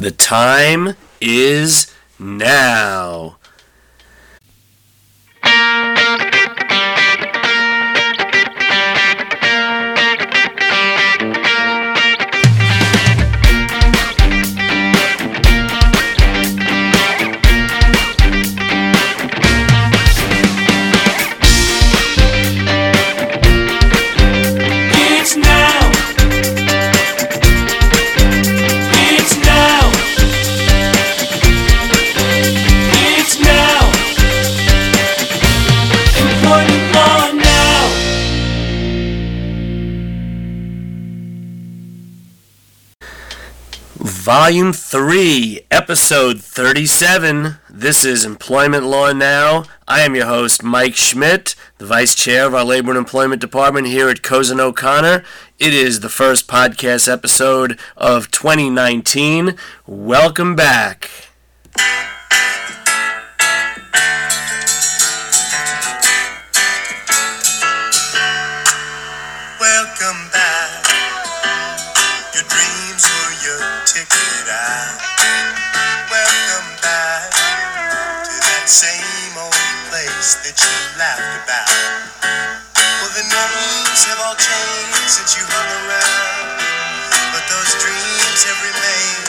The time is now. Volume 3, Episode 37. This is Employment Law Now. I am your host, Mike Schmidt, the Vice Chair of our Labor and Employment Department here at Cozen O'Connor. It is the first podcast episode of 2019. Welcome back. That you laughed about. Well, the names have all changed since you hung around, but those dreams have remained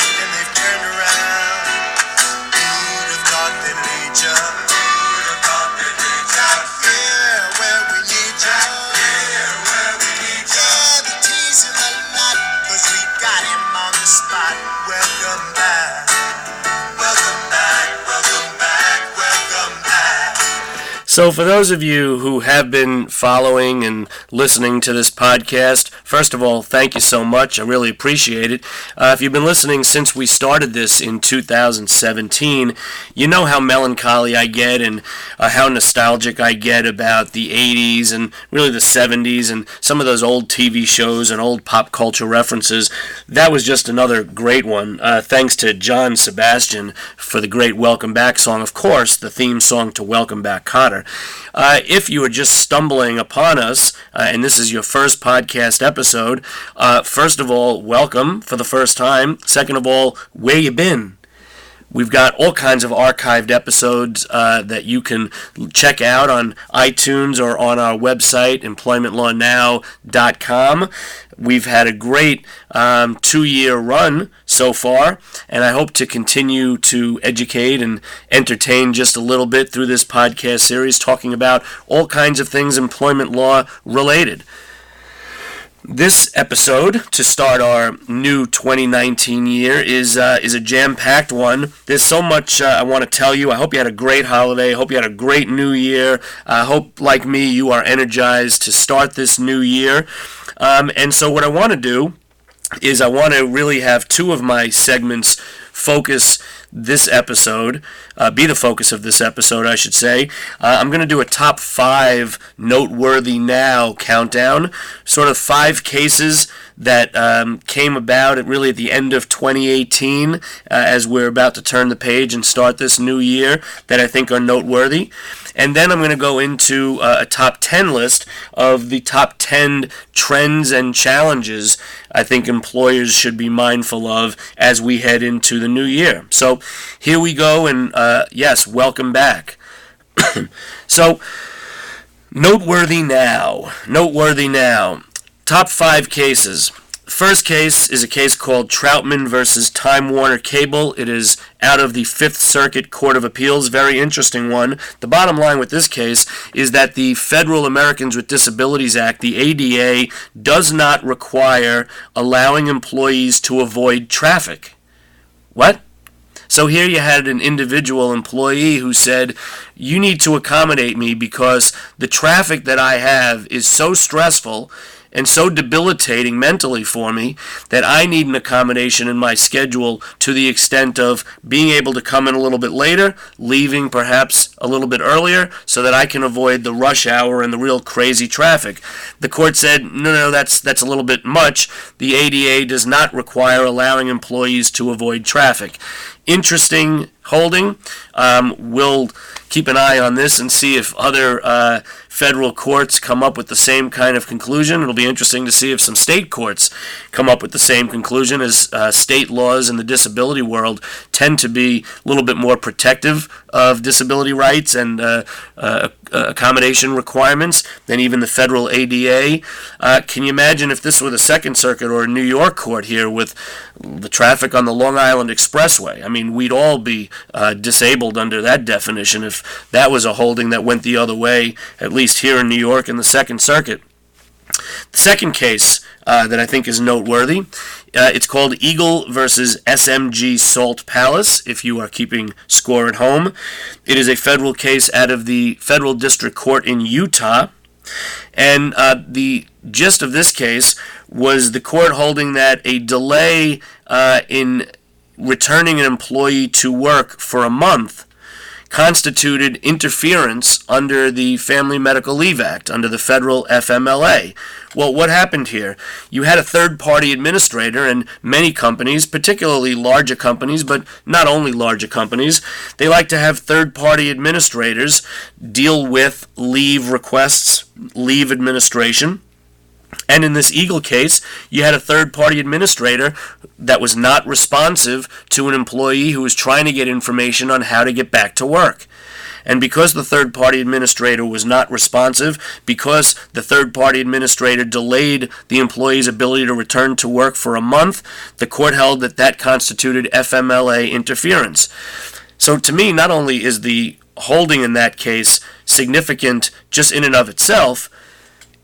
So, for those of you who have been following and listening to this podcast, first of all, thank you so much. I really appreciate it. Uh, if you've been listening since we started this in 2017, you know how melancholy I get and uh, how nostalgic I get about the 80s and really the 70s and some of those old TV shows and old pop culture references. That was just another great one. Uh, thanks to John Sebastian for the great Welcome Back song. Of course, the theme song to Welcome Back Kotter. Uh, if you are just stumbling upon us, uh, and this is your first podcast episode, uh, first of all, welcome for the first time. Second of all, where you been? We've got all kinds of archived episodes uh, that you can check out on iTunes or on our website, employmentlawnow.com. We've had a great um, two year run so far, and I hope to continue to educate and entertain just a little bit through this podcast series, talking about all kinds of things employment law related. This episode, to start our new 2019 year, is uh, is a jam-packed one. There's so much uh, I want to tell you. I hope you had a great holiday. I hope you had a great new year. I hope, like me, you are energized to start this new year. Um, and so, what I want to do is I want to really have two of my segments focus this episode, uh, be the focus of this episode, I should say. Uh, I'm going to do a top five noteworthy now countdown, sort of five cases that um, came about at really at the end of 2018 uh, as we're about to turn the page and start this new year that I think are noteworthy. And then I'm going to go into uh, a top 10 list of the top 10 trends and challenges I think employers should be mindful of as we head into the new year. So here we go, and uh, yes, welcome back. so, noteworthy now. Noteworthy now. Top five cases. First case is a case called Trautman versus Time Warner Cable. It is out of the Fifth Circuit Court of Appeals. Very interesting one. The bottom line with this case is that the Federal Americans with Disabilities Act, the ADA, does not require allowing employees to avoid traffic. What? So here you had an individual employee who said, You need to accommodate me because the traffic that I have is so stressful and so debilitating mentally for me that I need an accommodation in my schedule to the extent of being able to come in a little bit later, leaving perhaps a little bit earlier, so that I can avoid the rush hour and the real crazy traffic. The court said, no, no, that's that's a little bit much. The ADA does not require allowing employees to avoid traffic. Interesting holding. Um, we'll keep an eye on this and see if other uh, federal courts come up with the same kind of conclusion. It'll be interesting to see if some state courts come up with the same conclusion, as uh, state laws in the disability world tend to be a little bit more protective of disability rights and uh, uh, accommodation requirements than even the federal ADA. Uh, can you imagine if this were the Second Circuit or a New York court here with the traffic on the Long Island Expressway? I mean, we'd all be uh, disabled under that definition if that was a holding that went the other way, at least here in New York in the Second Circuit. The second case uh, that I think is noteworthy uh, it's called Eagle versus SMG Salt Palace, if you are keeping score at home. It is a federal case out of the Federal District Court in Utah. And uh, the gist of this case was the court holding that a delay uh, in returning an employee to work for a month constituted interference under the Family Medical Leave Act, under the federal FMLA. Well, what happened here? You had a third party administrator, and many companies, particularly larger companies, but not only larger companies, they like to have third party administrators deal with leave requests, leave administration. And in this Eagle case, you had a third party administrator that was not responsive to an employee who was trying to get information on how to get back to work. And because the third party administrator was not responsive, because the third party administrator delayed the employee's ability to return to work for a month, the court held that that constituted FMLA interference. So to me, not only is the holding in that case significant just in and of itself,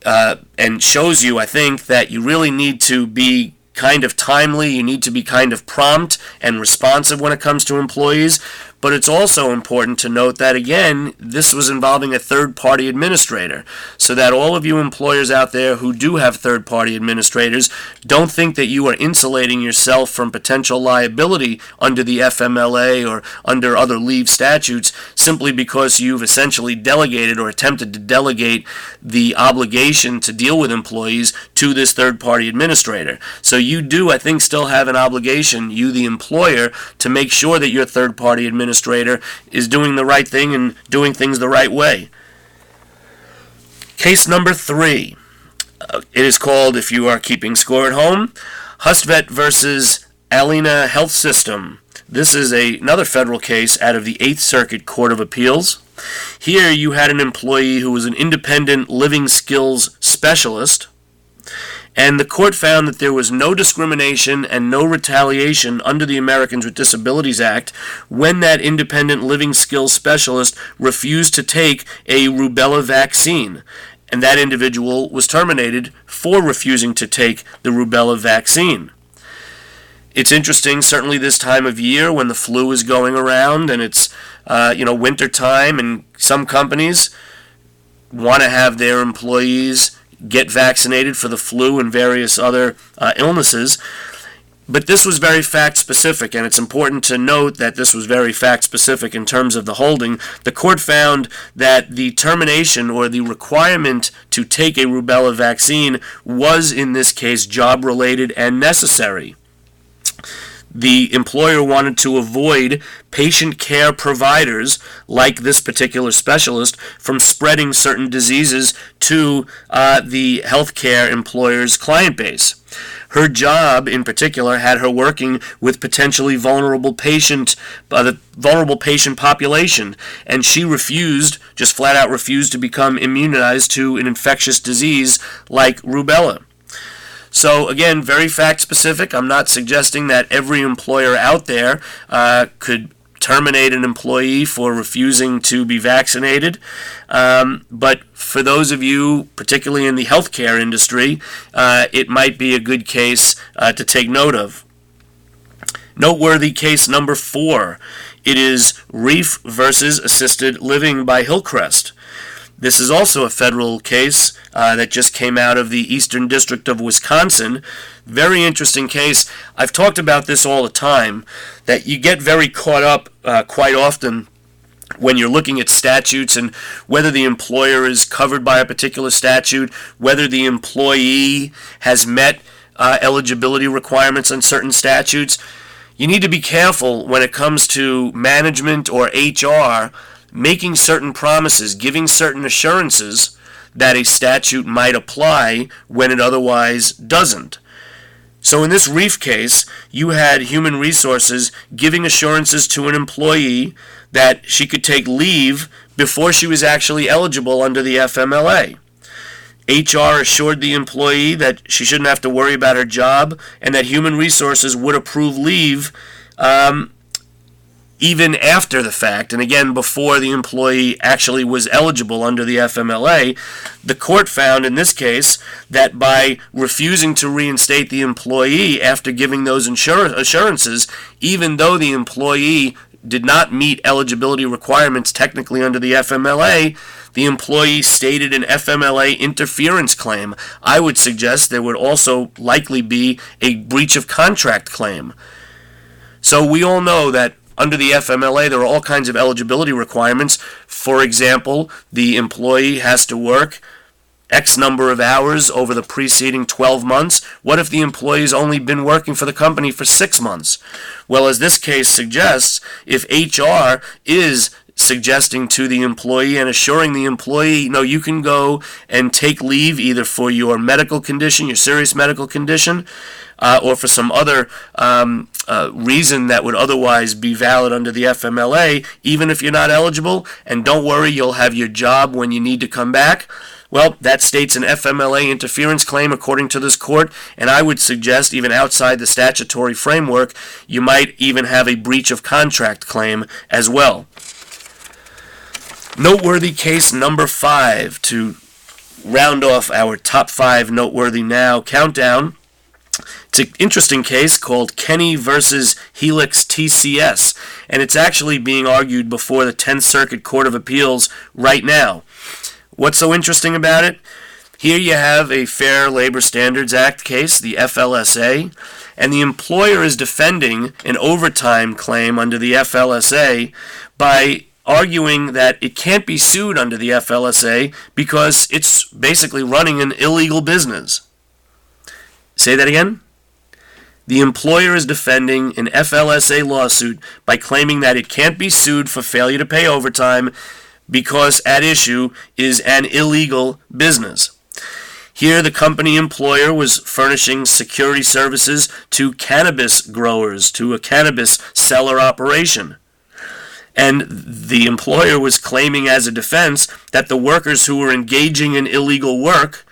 uh, and shows you, I think, that you really need to be kind of timely, you need to be kind of prompt and responsive when it comes to employees. But it's also important to note that, again, this was involving a third party administrator. So that all of you employers out there who do have third party administrators don't think that you are insulating yourself from potential liability under the FMLA or under other leave statutes simply because you've essentially delegated or attempted to delegate the obligation to deal with employees to this third party administrator. So you do, I think, still have an obligation, you the employer, to make sure that your third party administrator administrator is doing the right thing and doing things the right way. Case number three. Uh, it is called, if you are keeping score at home, Hustvet versus Allina Health System. This is a, another federal case out of the Eighth Circuit Court of Appeals. Here you had an employee who was an independent living skills specialist and the court found that there was no discrimination and no retaliation under the Americans with Disabilities Act when that independent living skills specialist refused to take a rubella vaccine. And that individual was terminated for refusing to take the rubella vaccine. It's interesting, certainly this time of year when the flu is going around and it's uh, you know winter time, and some companies want to have their employees get vaccinated for the flu and various other uh, illnesses. But this was very fact specific, and it's important to note that this was very fact specific in terms of the holding. The court found that the termination or the requirement to take a rubella vaccine was, in this case, job related and necessary the employer wanted to avoid patient care providers like this particular specialist from spreading certain diseases to uh, the healthcare employer's client base. Her job, in particular, had her working with potentially vulnerable patient, uh, the vulnerable patient population, and she refused, just flat out refused, to become immunized to an infectious disease like rubella. So, again, very fact specific. I'm not suggesting that every employer out there uh, could terminate an employee for refusing to be vaccinated. Um, but for those of you, particularly in the healthcare industry, uh, it might be a good case uh, to take note of. Noteworthy case number four. It is Reef versus Assisted Living by Hillcrest. This is also a federal case uh, that just came out of the Eastern District of Wisconsin. Very interesting case. I've talked about this all the time, that you get very caught up uh, quite often when you're looking at statutes and whether the employer is covered by a particular statute, whether the employee has met uh, eligibility requirements on certain statutes. You need to be careful when it comes to management or HR making certain promises, giving certain assurances that a statute might apply when it otherwise doesn't. So in this reef case, you had human resources giving assurances to an employee that she could take leave before she was actually eligible under the FMLA. HR assured the employee that she shouldn't have to worry about her job and that human resources would approve leave um, even after the fact, and again before the employee actually was eligible under the FMLA, the court found in this case that by refusing to reinstate the employee after giving those insur- assurances, even though the employee did not meet eligibility requirements technically under the FMLA, the employee stated an FMLA interference claim. I would suggest there would also likely be a breach of contract claim. So we all know that under the FMLA, there are all kinds of eligibility requirements. For example, the employee has to work X number of hours over the preceding 12 months. What if the employee's only been working for the company for six months? Well, as this case suggests, if HR is suggesting to the employee and assuring the employee, no, you can go and take leave either for your medical condition, your serious medical condition, uh, or for some other um, uh, reason that would otherwise be valid under the FMLA, even if you're not eligible. And don't worry, you'll have your job when you need to come back. Well, that states an FMLA interference claim according to this court, and I would suggest, even outside the statutory framework, you might even have a breach of contract claim as well. Noteworthy case number five to round off our top five noteworthy now countdown. It's an interesting case called Kenney versus Helix TCS, and it's actually being argued before the 10th Circuit Court of Appeals right now. What's so interesting about it? Here you have a Fair Labor Standards Act case, the FLSA, and the employer is defending an overtime claim under the FLSA by arguing that it can't be sued under the FLSA because it's basically running an illegal business. Say that again? The employer is defending an FLSA lawsuit by claiming that it can't be sued for failure to pay overtime because at issue is an illegal business. Here, the company employer was furnishing security services to cannabis growers, to a cannabis seller operation. And the employer was claiming as a defense that the workers who were engaging in illegal work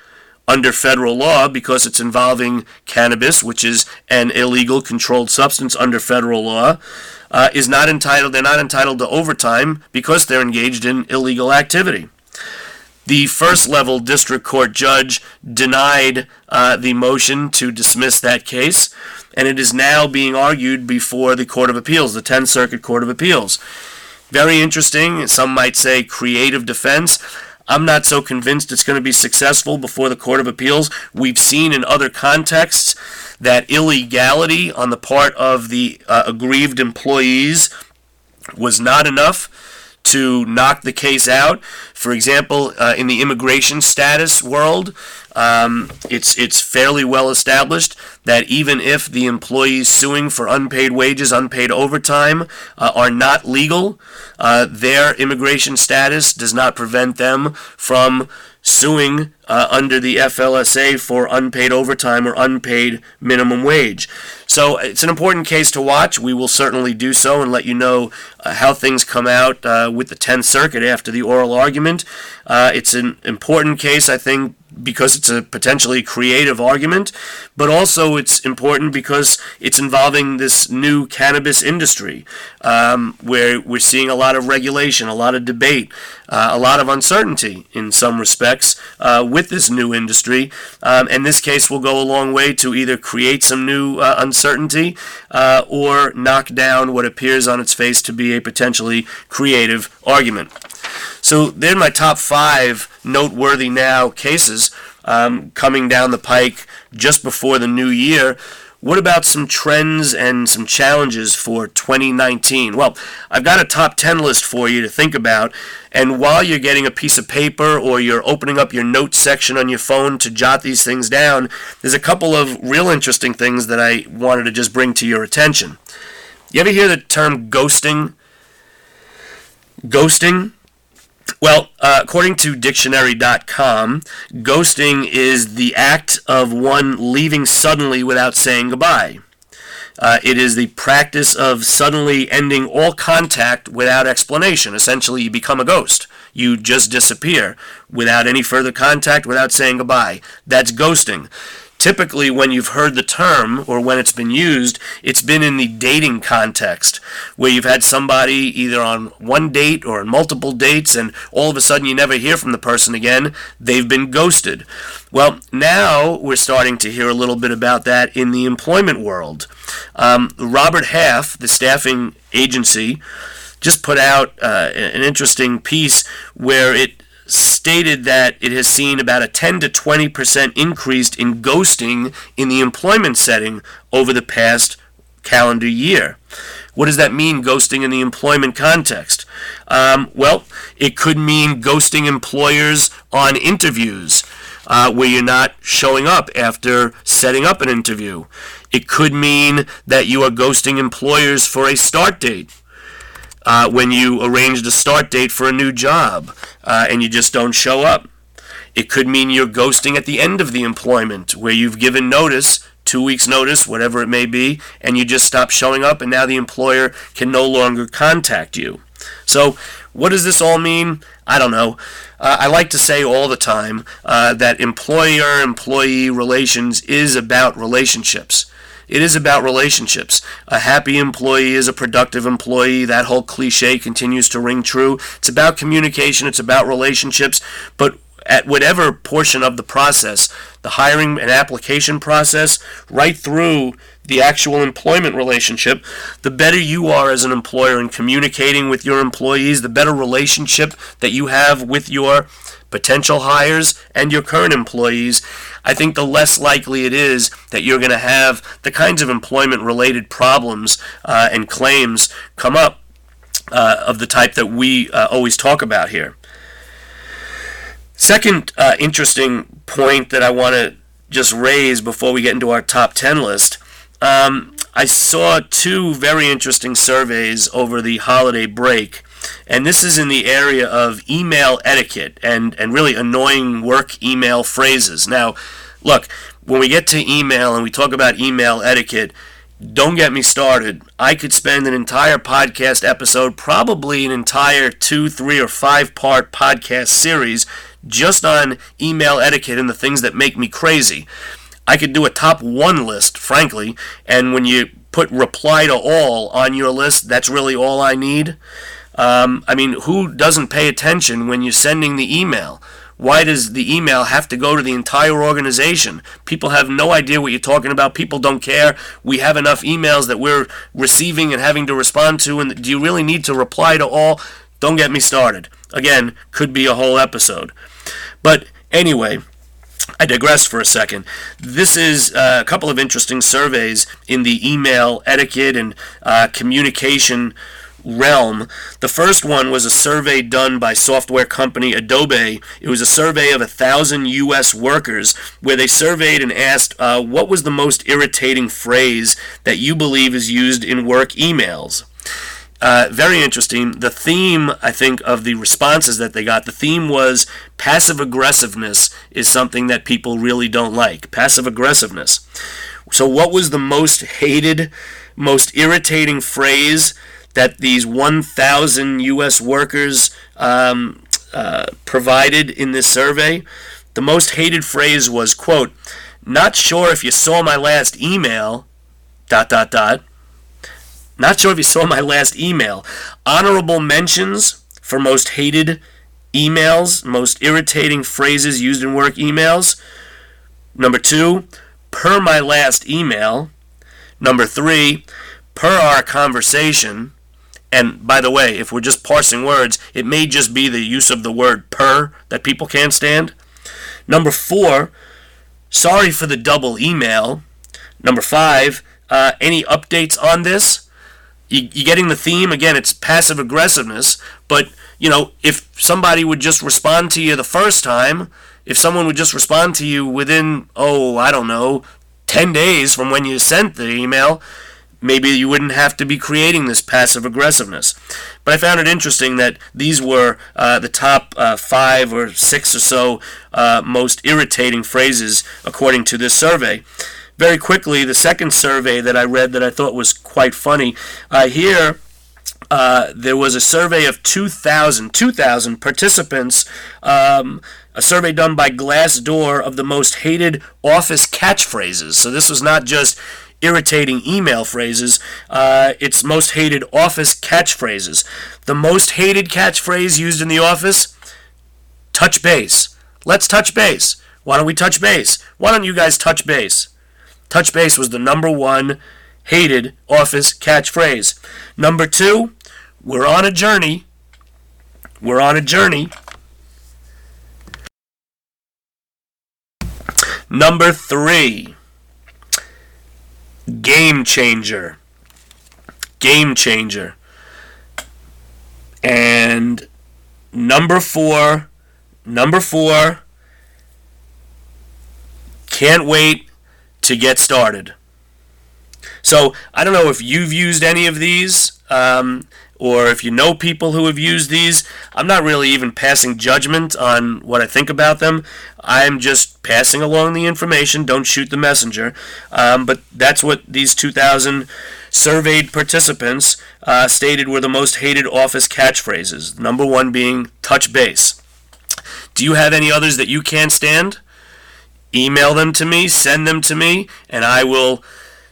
under federal law, because it's involving cannabis, which is an illegal controlled substance under federal law, uh, is not entitled. They're not entitled to overtime because they're engaged in illegal activity. The first level district court judge denied uh, the motion to dismiss that case, and it is now being argued before the Court of Appeals, the 10th Circuit Court of Appeals. Very interesting. Some might say creative defense. I'm not so convinced it's going to be successful before the Court of Appeals. We've seen in other contexts that illegality on the part of the uh, aggrieved employees was not enough to knock the case out. For example, uh, in the immigration status world, um, it's it's fairly well established that even if the employees suing for unpaid wages, unpaid overtime, uh, are not legal, uh, their immigration status does not prevent them from suing uh, under the FLSA for unpaid overtime or unpaid minimum wage. So it's an important case to watch. We will certainly do so and let you know uh, how things come out uh, with the 10th Circuit after the oral argument. Uh, it's an important case, I think, because it's a potentially creative argument, but also it's important because it's involving this new cannabis industry um, where we're seeing a lot of regulation, a lot of debate, uh, a lot of uncertainty in some respects uh, with this new industry. Um, and this case will go a long way to either create some new uh, uncertainty uh, or knock down what appears on its face to be a potentially creative argument. So they're my top five noteworthy now cases um, coming down the pike just before the new year. What about some trends and some challenges for 2019? Well, I've got a top 10 list for you to think about. And while you're getting a piece of paper or you're opening up your notes section on your phone to jot these things down, there's a couple of real interesting things that I wanted to just bring to your attention. You ever hear the term ghosting? Ghosting Well, uh, according to dictionary.com, ghosting is the act of one leaving suddenly without saying goodbye. Uh, it is the practice of suddenly ending all contact without explanation. Essentially, you become a ghost. You just disappear without any further contact, without saying goodbye. That's ghosting. Typically, when you've heard the term or when it's been used, it's been in the dating context where you've had somebody either on one date or on multiple dates and all of a sudden you never hear from the person again. They've been ghosted. Well, now we're starting to hear a little bit about that in the employment world. Um, Robert Half, the staffing agency, just put out uh, an interesting piece where it stated that it has seen about a 10 to 20 percent increase in ghosting in the employment setting over the past calendar year. What does that mean, ghosting in the employment context? Um, well, it could mean ghosting employers on interviews. Uh, where you're not showing up after setting up an interview. It could mean that you are ghosting employers for a start date uh, when you arranged a start date for a new job uh, and you just don't show up. It could mean you're ghosting at the end of the employment where you've given notice, two weeks' notice, whatever it may be, and you just stop showing up and now the employer can no longer contact you. So, what does this all mean? I don't know. Uh, I like to say all the time uh, that employer employee relations is about relationships. It is about relationships. A happy employee is a productive employee. That whole cliche continues to ring true. It's about communication, it's about relationships, but at whatever portion of the process, the hiring and application process, right through the actual employment relationship, the better you are as an employer in communicating with your employees, the better relationship that you have with your potential hires and your current employees, I think the less likely it is that you're going to have the kinds of employment related problems uh, and claims come up uh, of the type that we uh, always talk about here. Second uh, interesting point that I want to just raise before we get into our top 10 list. Um, I saw two very interesting surveys over the holiday break and this is in the area of email etiquette and, and really annoying work email phrases. Now, look, when we get to email and we talk about email etiquette, don't get me started. I could spend an entire podcast episode, probably an entire two, three, or five part podcast series just on email etiquette and the things that make me crazy. I could do a top one list, frankly, and when you put reply to all on your list, that's really all I need. Um, I mean, who doesn't pay attention when you're sending the email? Why does the email have to go to the entire organization? People have no idea what you're talking about. People don't care. We have enough emails that we're receiving and having to respond to. And do you really need to reply to all? Don't get me started. Again, could be a whole episode. But anyway, I digress for a second. This is uh, a couple of interesting surveys in the email etiquette and uh, communication realm. The first one was a survey done by software company Adobe. It was a survey of a thousand U.S. workers where they surveyed and asked uh, what was the most irritating phrase that you believe is used in work emails. Uh, very interesting. The theme, I think, of the responses that they got, the theme was passive aggressiveness is something that people really don't like. Passive aggressiveness. So, what was the most hated, most irritating phrase that these 1,000 U.S. workers um, uh, provided in this survey, the most hated phrase was, quote, not sure if you saw my last email, dot, dot, dot. Not sure if you saw my last email. Honorable mentions for most hated emails, most irritating phrases used in work emails. Number two, per my last email. Number three, per our conversation. And by the way, if we're just parsing words, it may just be the use of the word per that people can't stand. Number four, sorry for the double email. Number five, uh, any updates on this? You, you getting the theme? Again, it's passive aggressiveness, but you know, if somebody would just respond to you the first time, if someone would just respond to you within, oh, I don't know, 10 days from when you sent the email, maybe you wouldn't have to be creating this passive aggressiveness. But I found it interesting that these were uh, the top uh, five or six or so uh, most irritating phrases according to this survey. Very quickly, the second survey that I read that I thought was quite funny. Here, uh, there was a survey of 2,000, 2,000 participants, um, a survey done by Glassdoor of the most hated office catchphrases. So this was not just irritating email phrases, uh, it's most hated office catchphrases. The most hated catchphrase used in the office touch base. Let's touch base. Why don't we touch base? Why don't you guys touch base? Touch base was the number one hated office catchphrase. Number two, we're on a journey. We're on a journey. Number three, game changer. Game changer. And number four, number four, can't wait to get started. So I don't know if you've used any of these, um, or if you know people who have used these. I'm not really even passing judgment on what I think about them. I'm just passing along the information. Don't shoot the messenger. Um, but that's what these 2,000 surveyed participants uh, stated were the most hated office catchphrases. Number one being touch base. Do you have any others that you can't stand? Email them to me, send them to me, and I will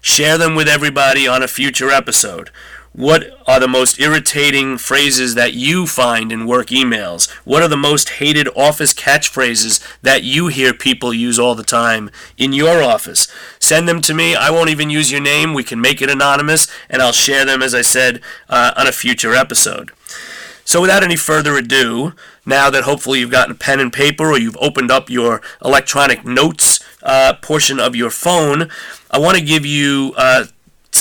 share them with everybody on a future episode. What are the most irritating phrases that you find in work emails? What are the most hated office catchphrases that you hear people use all the time in your office? Send them to me. I won't even use your name. We can make it anonymous, and I'll share them, as I said, uh, on a future episode. So, without any further ado, now that hopefully you've gotten a pen and paper or you've opened up your electronic notes uh, portion of your phone, I want to give you uh,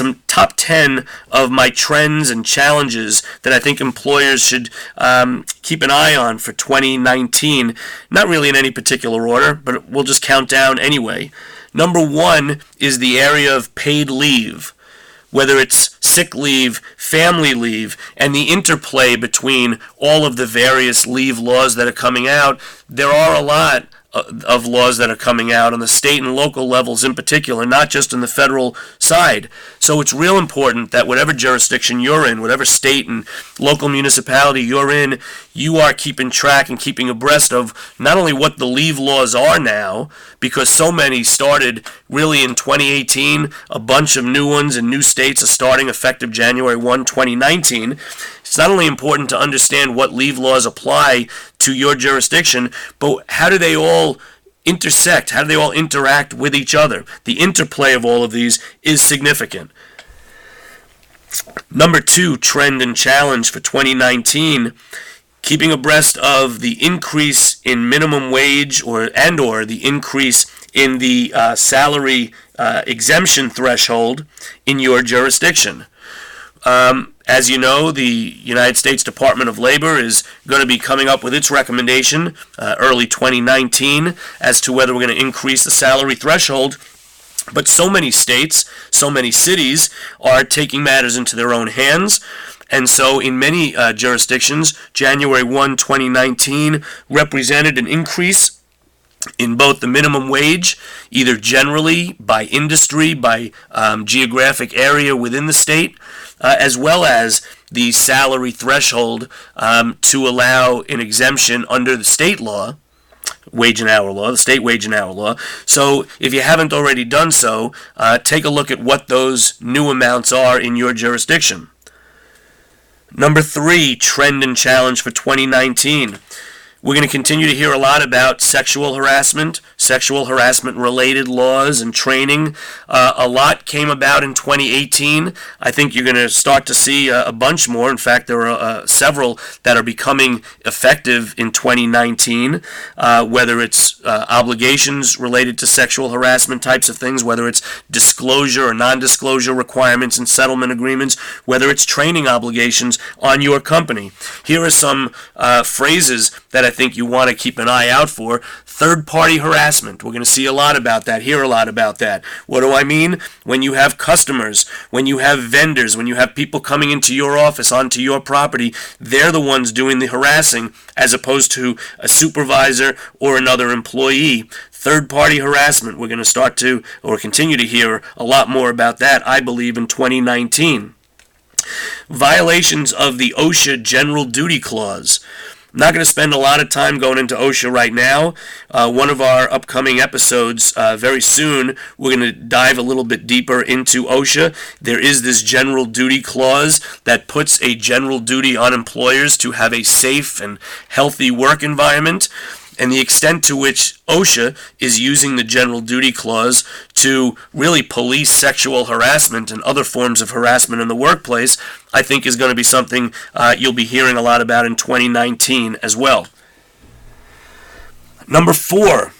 some top 10 of my trends and challenges that I think employers should um, keep an eye on for 2019. Not really in any particular order, but we'll just count down anyway. Number one is the area of paid leave whether it's sick leave, family leave, and the interplay between all of the various leave laws that are coming out, there are a lot Uh, of laws that are coming out on the state and local levels in particular, not just in the federal side. So it's real important that whatever jurisdiction you're in, whatever state and local municipality you're in, you are keeping track and keeping abreast of not only what the leave laws are now, because so many started really in 2018, a bunch of new ones in new states are starting effective January 1, 2019. It's not only important to understand what leave laws apply to your jurisdiction, but how do they all intersect? How do they all interact with each other? The interplay of all of these is significant. Number two, trend and challenge for 2019 keeping abreast of the increase in minimum wage or and or the increase in the uh, salary uh, exemption threshold in your jurisdiction. Um, as you know, the United States Department of Labor is going to be coming up with its recommendation uh, early 2019 as to whether we're going to increase the salary threshold. But so many states, so many cities are taking matters into their own hands. And so, in many uh, jurisdictions, January 1, 2019 represented an increase in both the minimum wage, either generally by industry, by um, geographic area within the state, uh, as well as the salary threshold um, to allow an exemption under the state law, wage and hour law, the state wage and hour law. So if you haven't already done so, uh, take a look at what those new amounts are in your jurisdiction. Number three, trend and challenge for 2019. We're going to continue to hear a lot about sexual harassment, sexual harassment related laws and training. Uh, a lot came about in 2018. I think you're going to start to see a, a bunch more. In fact, there are uh, several that are becoming effective in 2019, uh, whether it's uh, obligations related to sexual harassment types of things, whether it's disclosure or non disclosure requirements and settlement agreements, whether it's training obligations on your company. Here are some uh, phrases that I think you want to keep an eye out for. Third party harassment. We're going to see a lot about that, hear a lot about that. What do I mean? When you have customers, when you have vendors, when you have people coming into your office, onto your property, they're the ones doing the harassing as opposed to a supervisor or another employee. Third party harassment. We're going to start to or continue to hear a lot more about that, I believe, in 2019. Violations of the OSHA General Duty Clause. I'm not going to spend a lot of time going into OSHA right now. Uh, one of our upcoming episodes, uh, very soon, we're going to dive a little bit deeper into OSHA. There is this general duty clause that puts a general duty on employers to have a safe and healthy work environment and the extent to which OSHA is using the general duty clause to really police sexual harassment and other forms of harassment in the workplace, I think is going to be something uh, you'll be hearing a lot about in 2019 as well. Number four,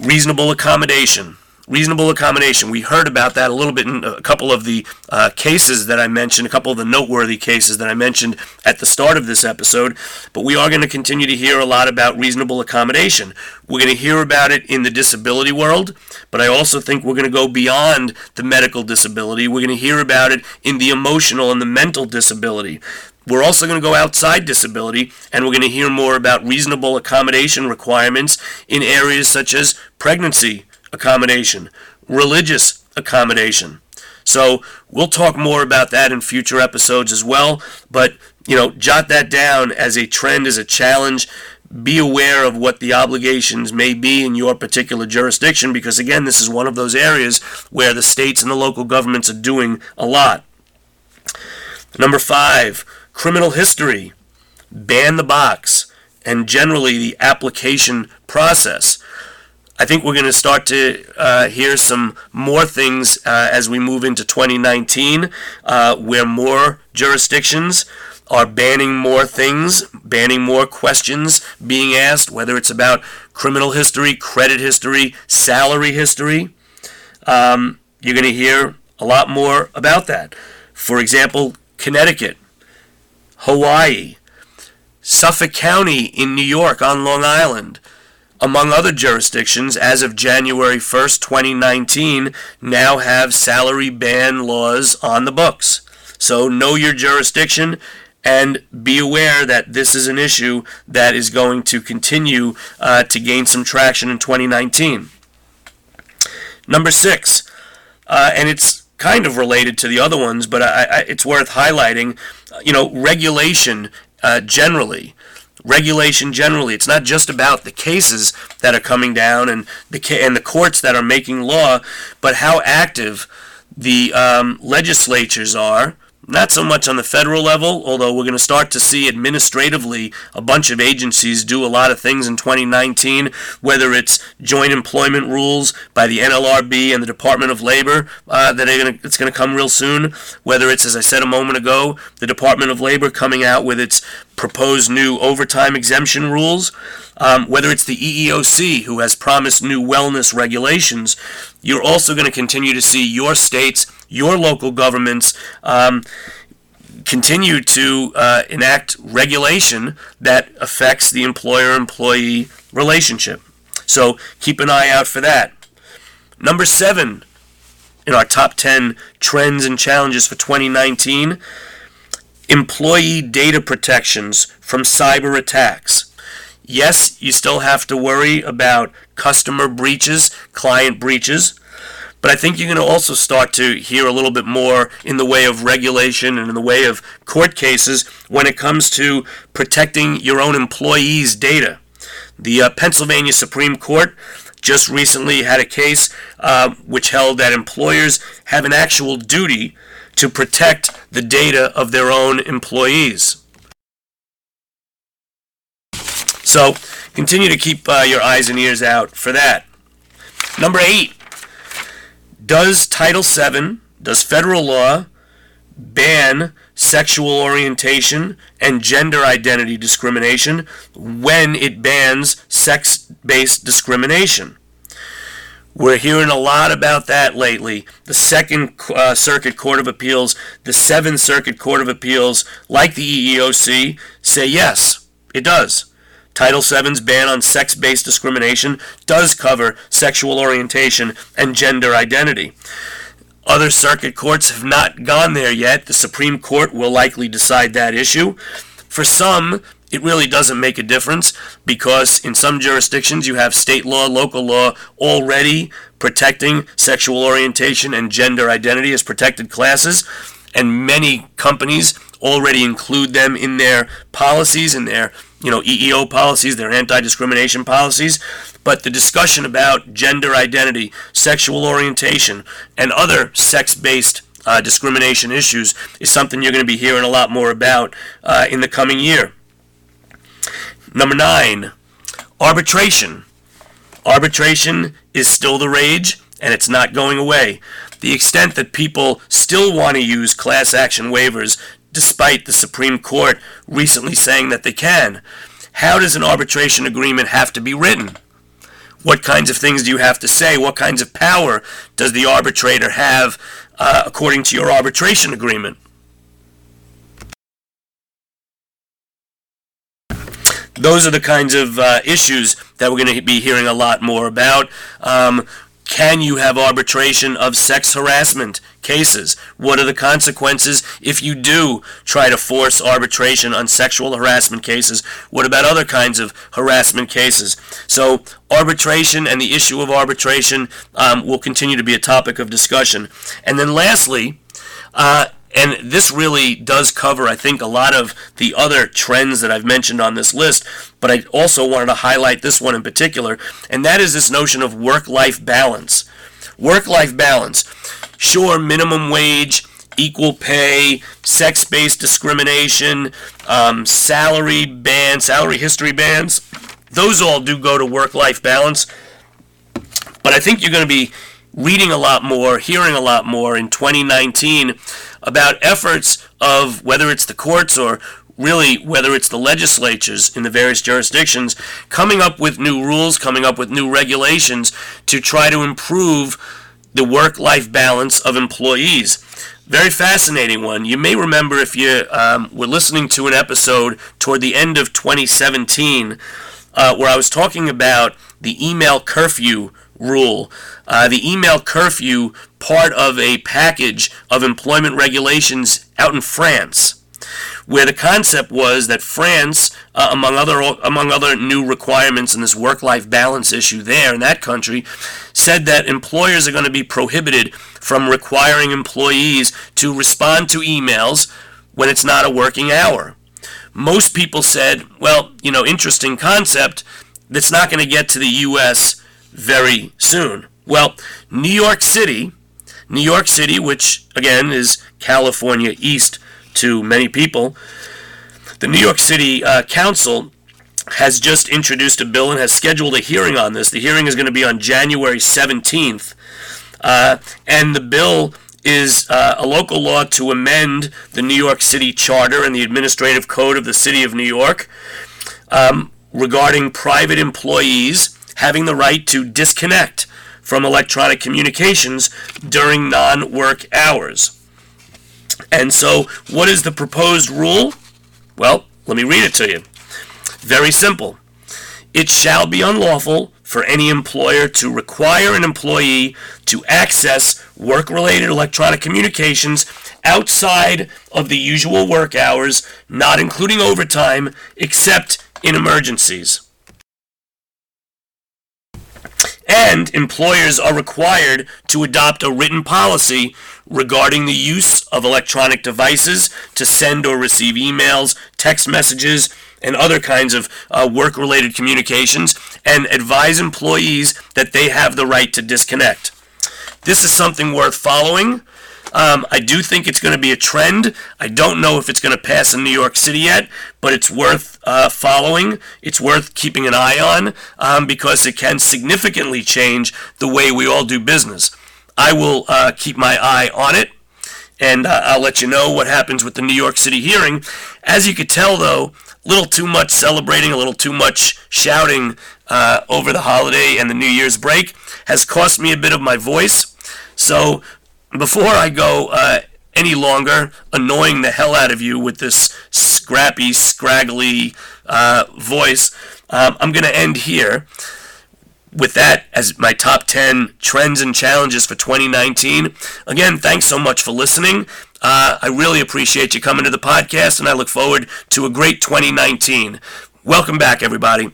reasonable accommodation reasonable accommodation. We heard about that a little bit in a couple of the uh, cases that I mentioned, a couple of the noteworthy cases that I mentioned at the start of this episode. But we are going to continue to hear a lot about reasonable accommodation. We're going to hear about it in the disability world, but I also think we're going to go beyond the medical disability. We're going to hear about it in the emotional and the mental disability. We're also going to go outside disability and we're going to hear more about reasonable accommodation requirements in areas such as pregnancy, accommodation, religious accommodation. So we'll talk more about that in future episodes as well. But, you know, jot that down as a trend, as a challenge. Be aware of what the obligations may be in your particular jurisdiction because, again, this is one of those areas where the states and the local governments are doing a lot. Number five, criminal history. Ban the box and generally the application process. I think we're going to start to uh, hear some more things uh, as we move into 2019, uh, where more jurisdictions are banning more things, banning more questions being asked, whether it's about criminal history, credit history, salary history. Um, you're going to hear a lot more about that. For example, Connecticut, Hawaii, Suffolk County in New York on Long Island among other jurisdictions, as of January 1st, 2019, now have salary ban laws on the books. So know your jurisdiction and be aware that this is an issue that is going to continue uh, to gain some traction in 2019. Number six, uh, and it's kind of related to the other ones, but I, I, it's worth highlighting. You know, regulation uh, generally regulation generally. It's not just about the cases that are coming down and the and the courts that are making law, but how active the um, legislatures are not so much on the federal level, although we're going to start to see administratively a bunch of agencies do a lot of things in 2019, whether it's joint employment rules by the NLRB and the Department of Labor uh, that are gonna, it's going to come real soon, whether it's, as I said a moment ago, the Department of Labor coming out with its proposed new overtime exemption rules, um, whether it's the EEOC who has promised new wellness regulations, you're also going to continue to see your states, your local governments. Um, continue to uh, enact regulation that affects the employer employee relationship. So keep an eye out for that. Number seven in our top 10 trends and challenges for 2019 employee data protections from cyber attacks. Yes, you still have to worry about customer breaches, client breaches, but I think you're going to also start to hear a little bit more in the way of regulation and in the way of court cases when it comes to protecting your own employees' data. The uh, Pennsylvania Supreme Court just recently had a case uh, which held that employers have an actual duty to protect the data of their own employees. So continue to keep uh, your eyes and ears out for that. Number eight, does Title VII, does federal law ban sexual orientation and gender identity discrimination when it bans sex based discrimination? We're hearing a lot about that lately. The Second uh, Circuit Court of Appeals, the Seventh Circuit Court of Appeals, like the EEOC, say yes, it does. Title VII's ban on sex based discrimination does cover sexual orientation and gender identity. Other circuit courts have not gone there yet. The Supreme Court will likely decide that issue. For some, it really doesn't make a difference because in some jurisdictions you have state law, local law already protecting sexual orientation and gender identity as protected classes, and many companies already include them in their policies, in their you know EEO policies, their anti-discrimination policies. But the discussion about gender identity, sexual orientation, and other sex-based uh, discrimination issues is something you're going to be hearing a lot more about uh, in the coming year. Number nine, arbitration. Arbitration is still the rage, and it's not going away. The extent that people still want to use class action waivers, despite the Supreme Court recently saying that they can. How does an arbitration agreement have to be written? What kinds of things do you have to say? What kinds of power does the arbitrator have uh, according to your arbitration agreement? Those are the kinds of uh, issues that we're going to be hearing a lot more about. Um, can you have arbitration of sex harassment cases? What are the consequences if you do try to force arbitration on sexual harassment cases? What about other kinds of harassment cases? So, arbitration and the issue of arbitration um, will continue to be a topic of discussion. And then, lastly, uh, and this really does cover, I think, a lot of the other trends that I've mentioned on this list, but I also wanted to highlight this one in particular, and that is this notion of work life balance. Work life balance. Sure, minimum wage, equal pay, sex based discrimination, um, salary bans, salary history bans, those all do go to work life balance. But I think you're going to be reading a lot more, hearing a lot more in 2019 about efforts of whether it's the courts or really whether it's the legislatures in the various jurisdictions coming up with new rules, coming up with new regulations to try to improve the work life balance of employees. Very fascinating one. You may remember if you um, were listening to an episode toward the end of 2017 uh, where I was talking about the email curfew rule. Uh, the email curfew, part of a package of employment regulations out in France, where the concept was that France, uh, among other among other new requirements in this work-life balance issue there in that country, said that employers are going to be prohibited from requiring employees to respond to emails when it's not a working hour. Most people said, well, you know, interesting concept that's not going to get to the U.S very soon. Well, New York City, New York City, which again is California east to many people, the New York City uh, Council has just introduced a bill and has scheduled a hearing on this. The hearing is going to be on January 17th. Uh, and the bill is uh, a local law to amend the New York City Charter and the Administrative Code of the City of New York um, regarding private employees having the right to disconnect from electronic communications during non work hours. And so, what is the proposed rule? Well, let me read it to you. Very simple. It shall be unlawful for any employer to require an employee to access work related electronic communications outside of the usual work hours, not including overtime, except in emergencies. And employers are required to adopt a written policy regarding the use of electronic devices to send or receive emails, text messages, and other kinds of uh, work related communications, and advise employees that they have the right to disconnect. This is something worth following. Um, I do think it's going to be a trend. I don't know if it's going to pass in New York City yet, but it's worth uh, following. It's worth keeping an eye on um, because it can significantly change the way we all do business. I will uh, keep my eye on it, and uh, I'll let you know what happens with the New York City hearing. As you could tell, though, a little too much celebrating, a little too much shouting uh, over the holiday and the New Year's break has cost me a bit of my voice. So before I go uh, any longer annoying the hell out of you with this scrappy, scraggly uh, voice, Um, I'm going to end here with that as my top 10 trends and challenges for 2019. Again, thanks so much for listening. Uh, I really appreciate you coming to the podcast, and I look forward to a great 2019. Welcome back, everybody.